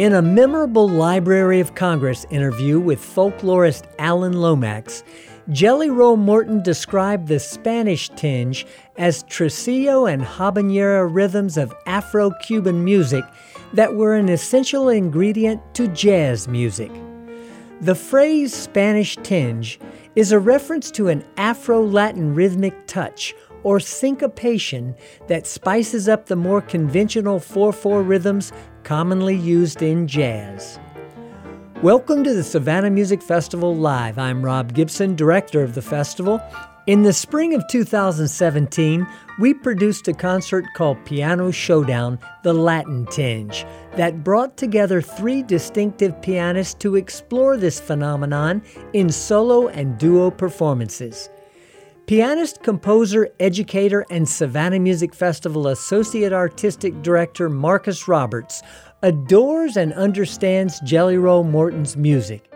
In a memorable Library of Congress interview with folklorist Alan Lomax, Jelly Roll Morton described the Spanish tinge as tresillo and habanera rhythms of Afro Cuban music that were an essential ingredient to jazz music. The phrase Spanish tinge is a reference to an Afro Latin rhythmic touch or syncopation that spices up the more conventional 4 4 rhythms commonly used in jazz. Welcome to the Savannah Music Festival Live. I'm Rob Gibson, director of the festival. In the spring of 2017, we produced a concert called Piano Showdown The Latin Tinge that brought together three distinctive pianists to explore this phenomenon in solo and duo performances. Pianist, composer, educator, and Savannah Music Festival Associate Artistic Director Marcus Roberts adores and understands Jelly Roll Morton's music.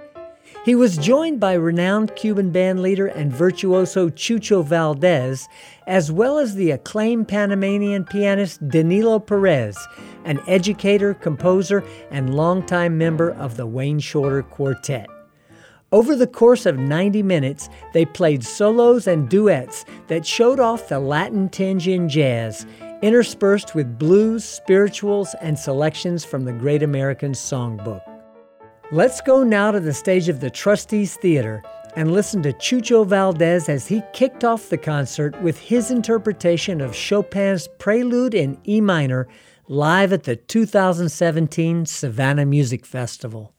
He was joined by renowned Cuban band leader and virtuoso Chucho Valdes, as well as the acclaimed Panamanian pianist Danilo Perez, an educator, composer, and longtime member of the Wayne Shorter Quartet. Over the course of 90 minutes, they played solos and duets that showed off the Latin tinge in jazz, interspersed with blues, spirituals, and selections from the Great American Songbook. Let's go now to the stage of the Trustees Theater and listen to Chucho Valdes as he kicked off the concert with his interpretation of Chopin's Prelude in E minor live at the 2017 Savannah Music Festival.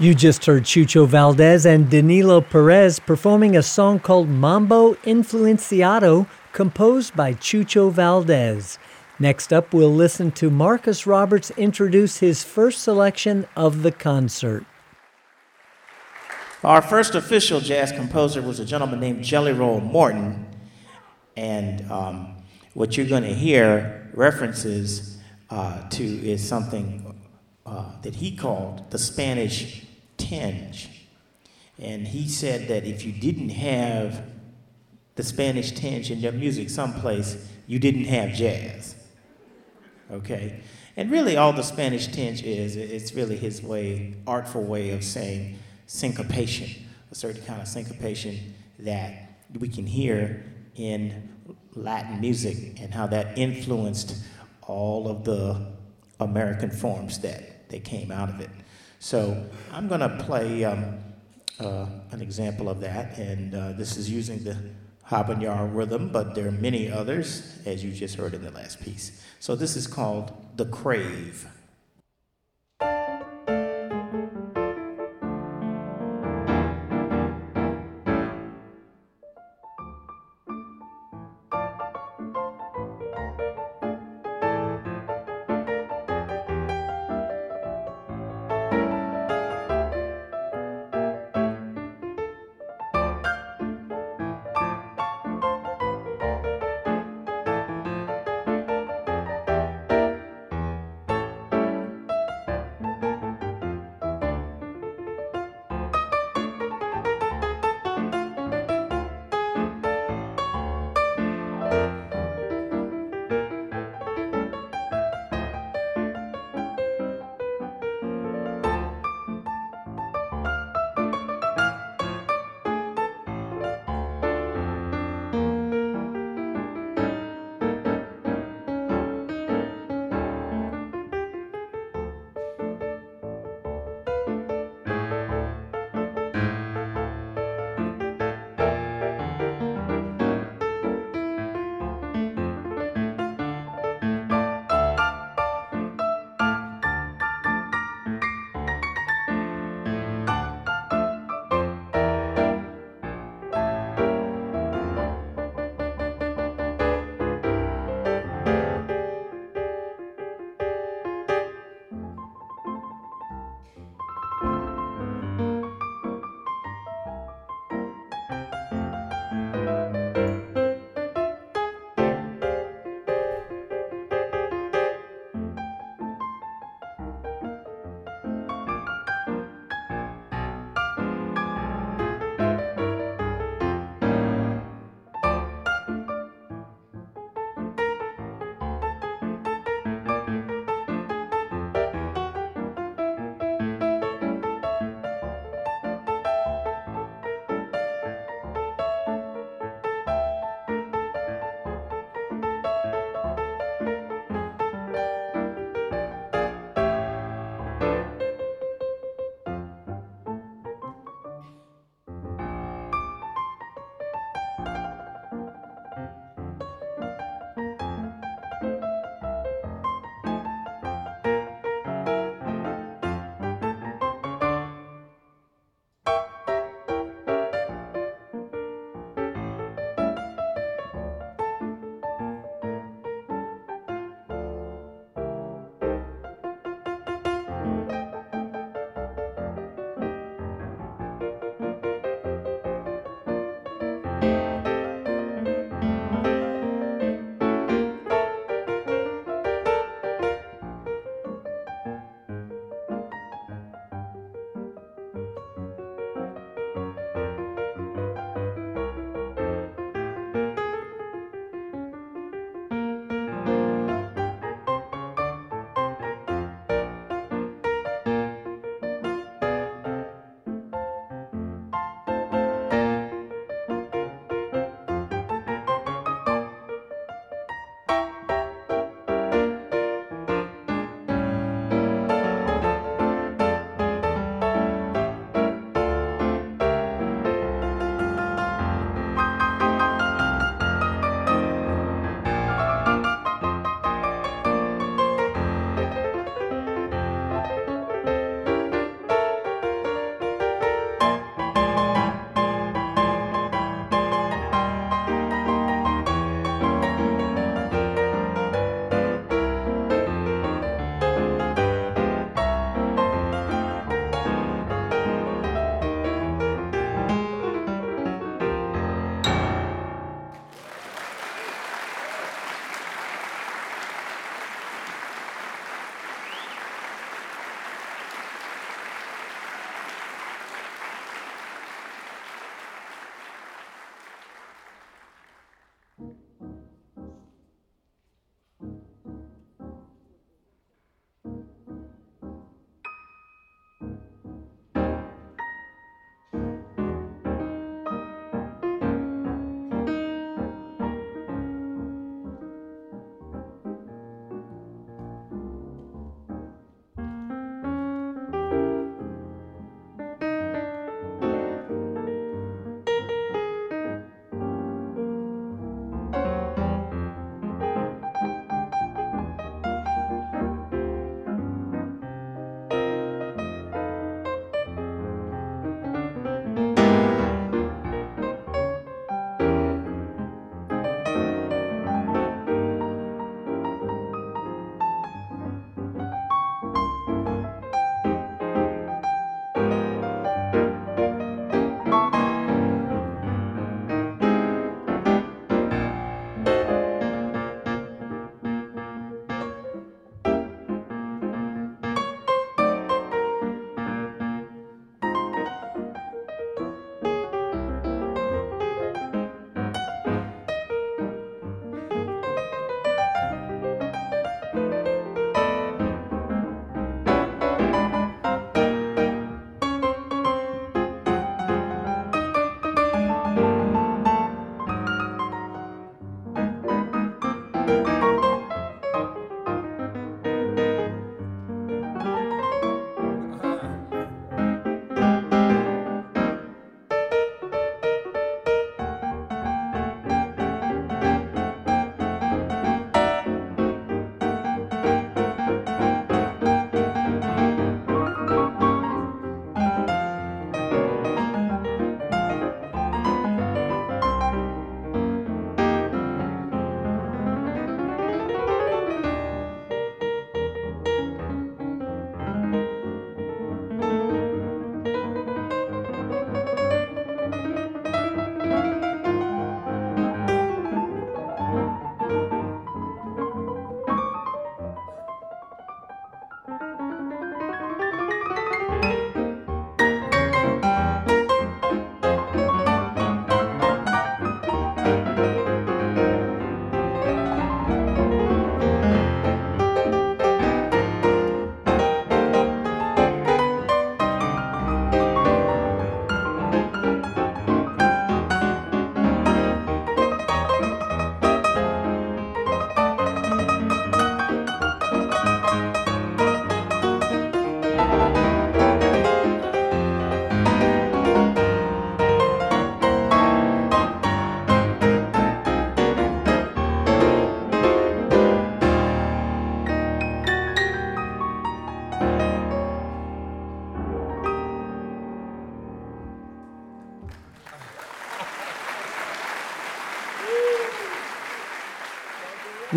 You just heard Chucho Valdes and Danilo Perez performing a song called Mambo Influenciado, composed by Chucho Valdes. Next up, we'll listen to Marcus Roberts introduce his first selection of the concert. Our first official jazz composer was a gentleman named Jelly Roll Morton, and um, what you're going to hear references uh, to is something uh, that he called the Spanish tinge. And he said that if you didn't have the Spanish tinge in your music someplace, you didn't have jazz. Okay? And really, all the Spanish tinge is, it's really his way, artful way of saying syncopation, a certain kind of syncopation that we can hear in Latin music and how that influenced all of the American forms that, that came out of it. So I'm going to play um, uh, an example of that, and uh, this is using the habanero rhythm, but there are many others, as you just heard in the last piece. So this is called The Crave.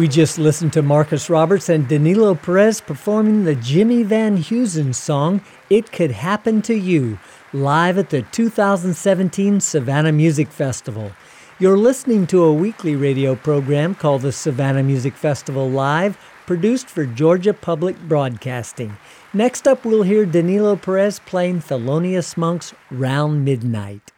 We just listened to Marcus Roberts and Danilo Perez performing the Jimmy Van Heusen song, It Could Happen to You, live at the 2017 Savannah Music Festival. You're listening to a weekly radio program called the Savannah Music Festival Live, produced for Georgia Public Broadcasting. Next up, we'll hear Danilo Perez playing Thelonious Monk's Round Midnight.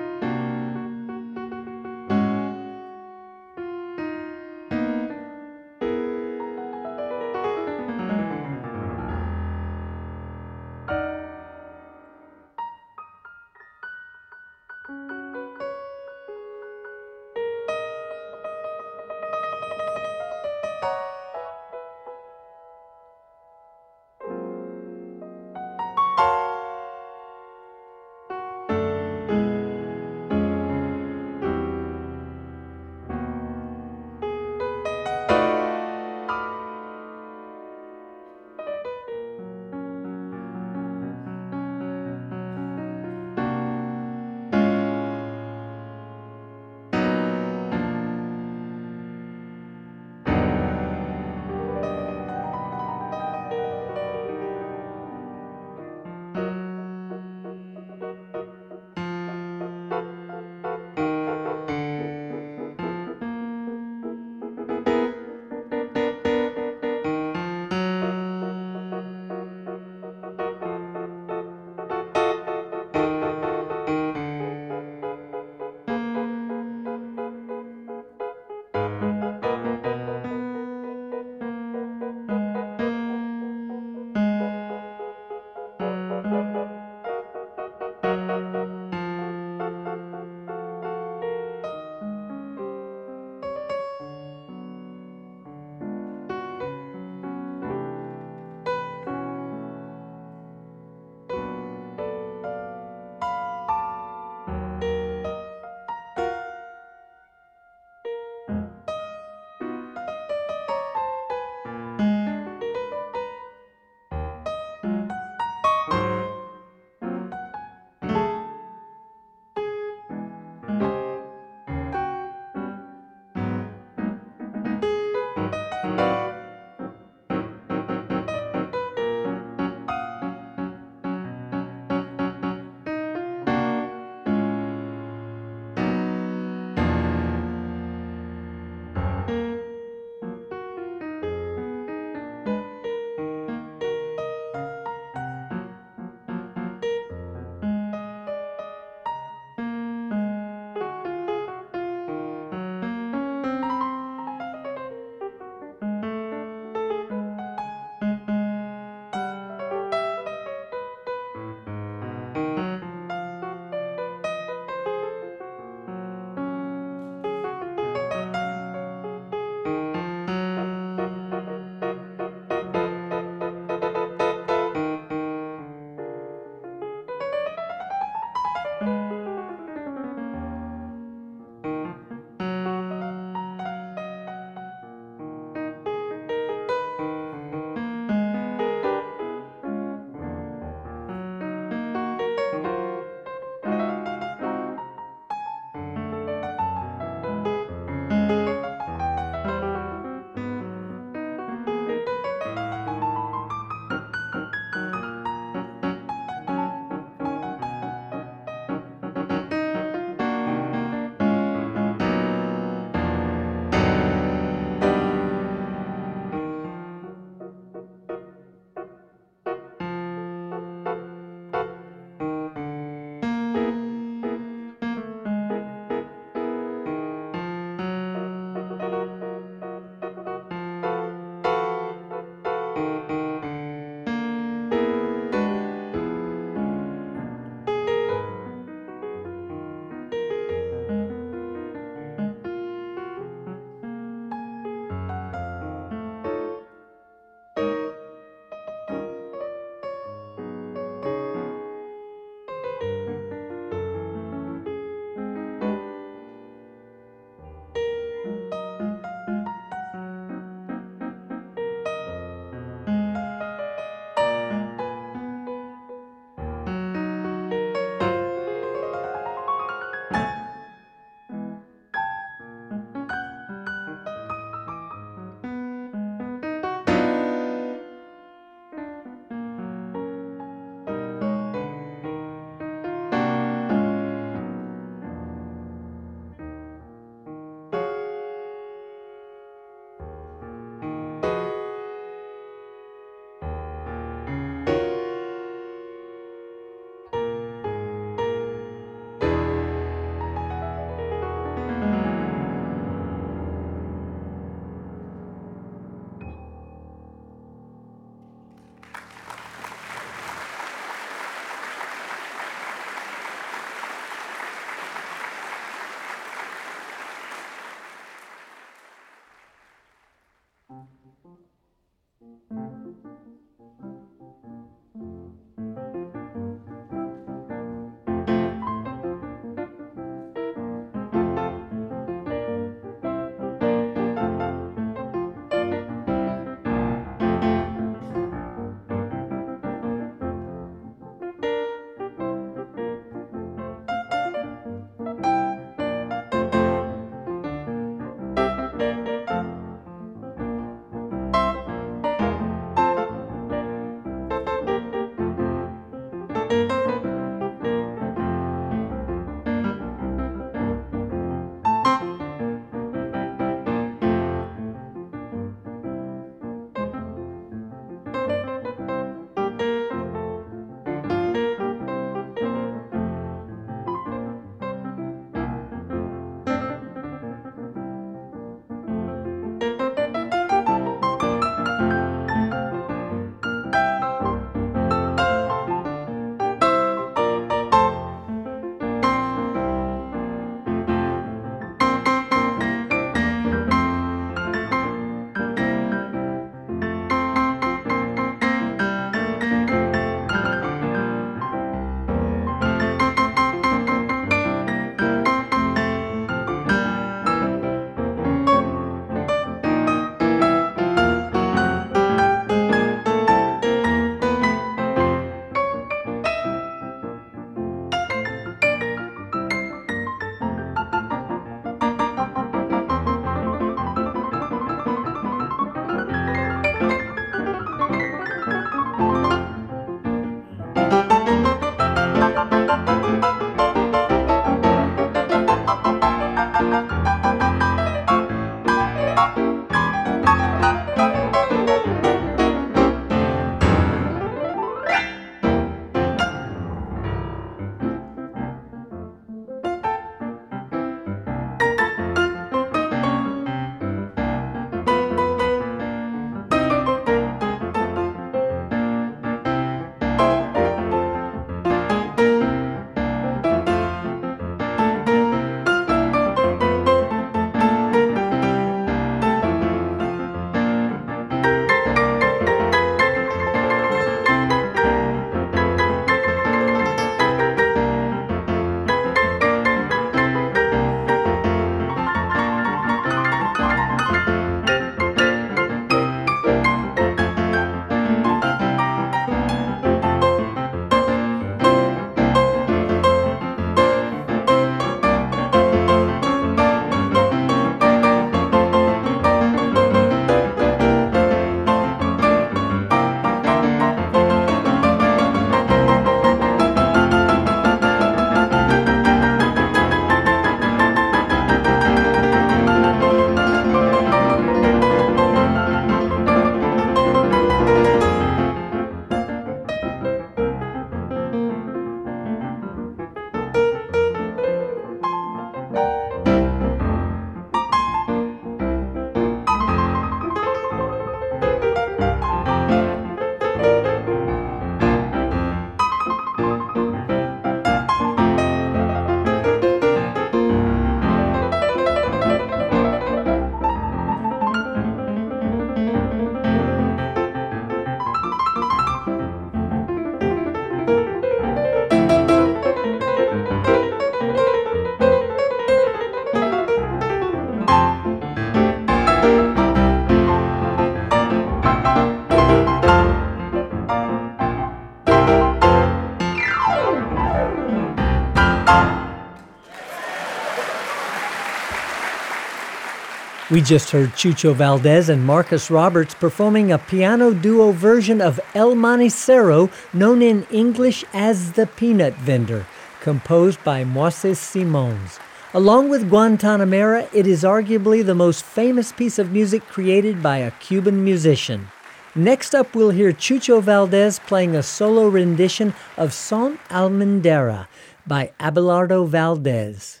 We just heard Chucho Valdes and Marcus Roberts performing a piano duo version of El Manicero, known in English as The Peanut Vendor, composed by Moises Simons. Along with Guantanamera, it is arguably the most famous piece of music created by a Cuban musician. Next up, we'll hear Chucho Valdes playing a solo rendition of Son Almendra by Abelardo Valdés.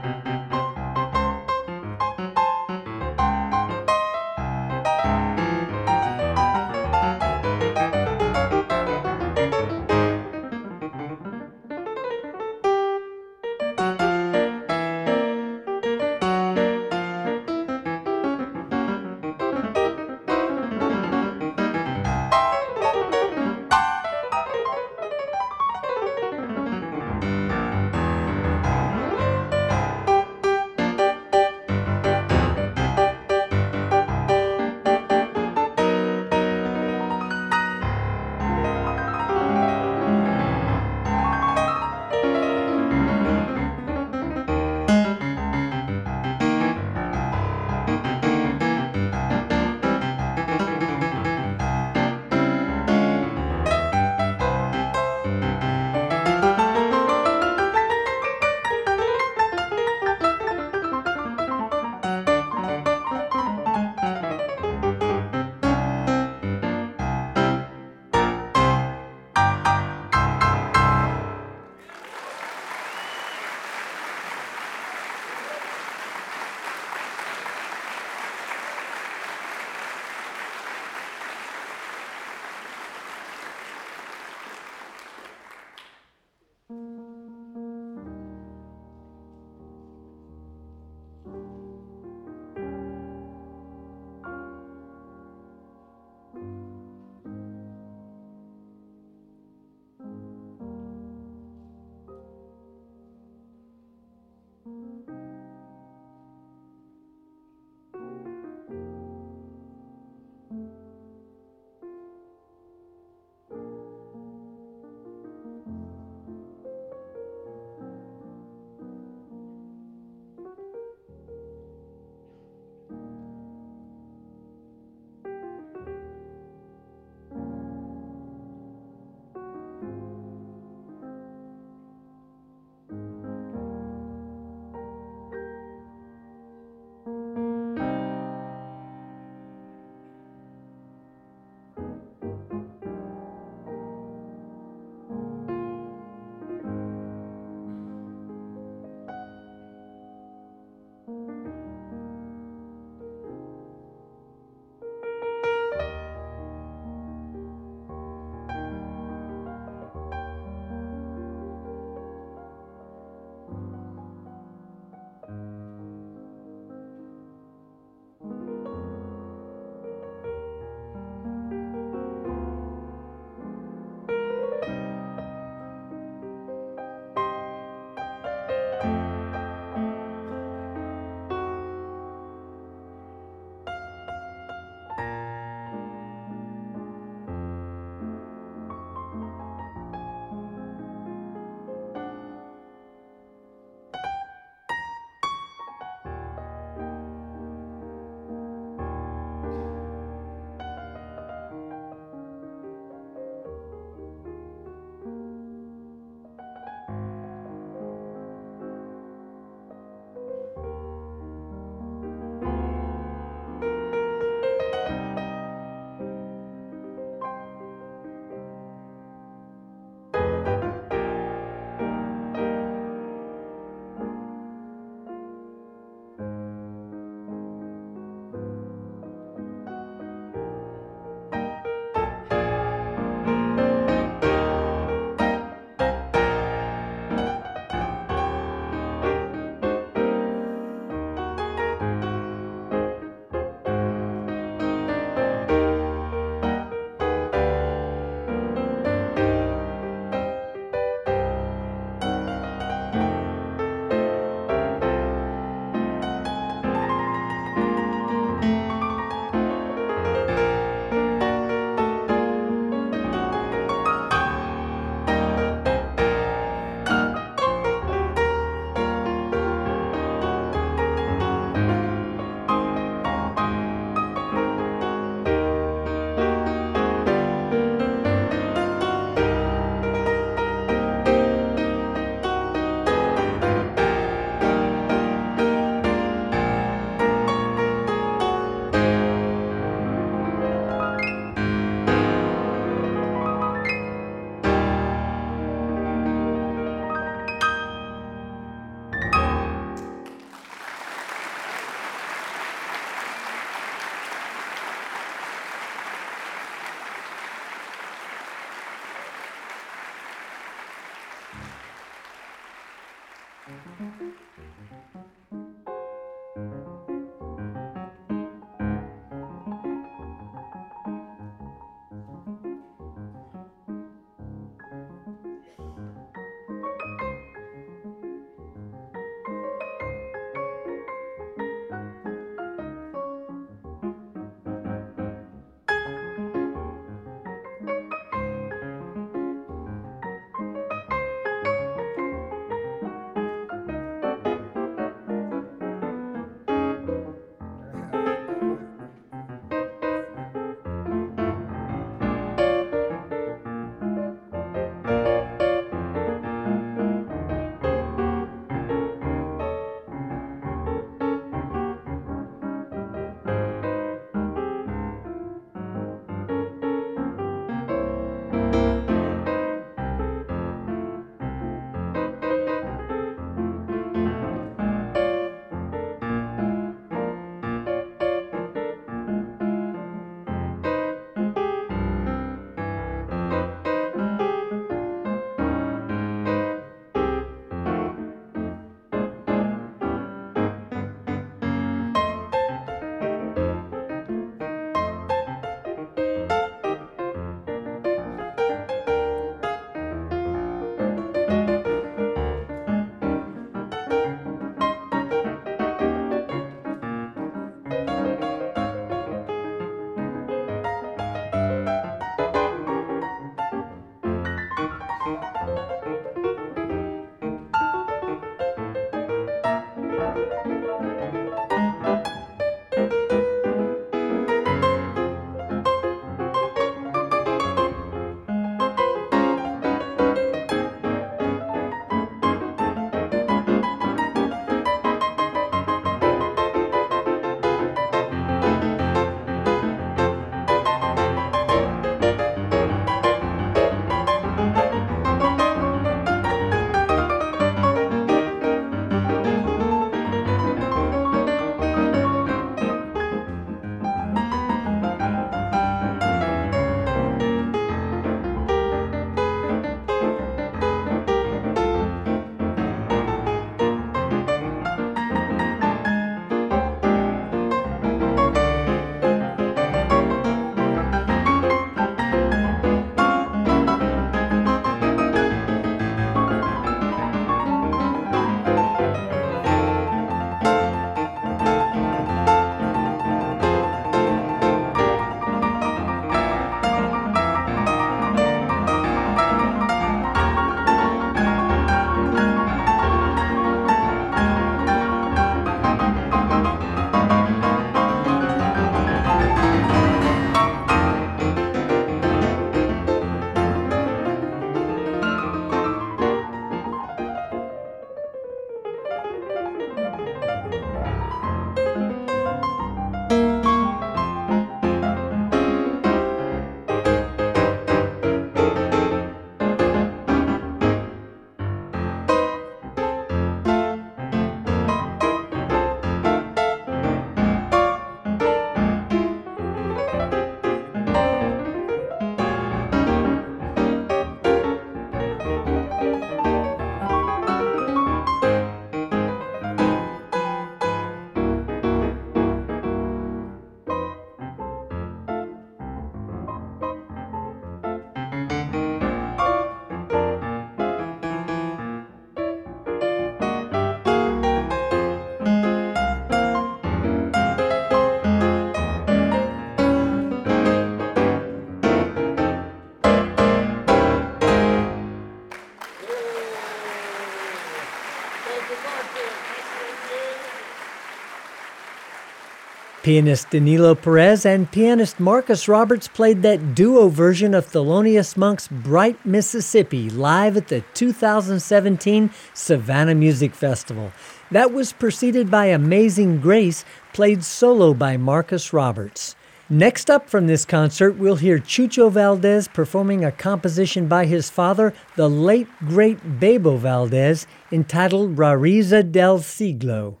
Pianist Danilo Perez and pianist Marcus Roberts played that duo version of Thelonious Monk's Bright Mississippi live at the 2017 Savannah Music Festival. That was preceded by Amazing Grace, played solo by Marcus Roberts. Next up from this concert, we'll hear Chucho Valdes performing a composition by his father, the late great Bebo Valdes, entitled Rareza del Siglo.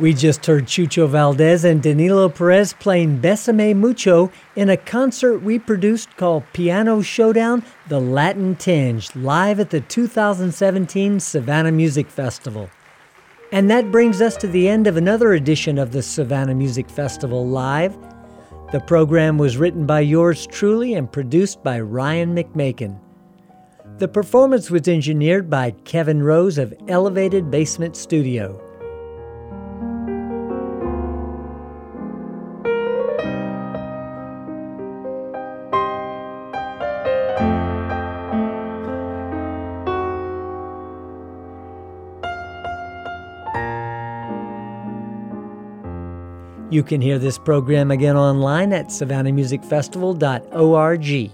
We just heard Chucho Valdes and Danilo Perez playing Besame Mucho in a concert we produced called Piano Showdown The Latin Tinge, live at the 2017 Savannah Music Festival. And that brings us to the end of another edition of the Savannah Music Festival Live. The program was written by yours truly and produced by Ryan McMakin. The performance was engineered by Kevin Rose of Elevated Basement Studio. You can hear this program again online at savannahmusicfestival.org.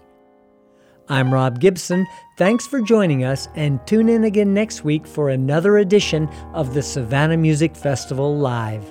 I'm Rob Gibson. Thanks for joining us, and tune in again next week for another edition of the Savannah Music Festival Live.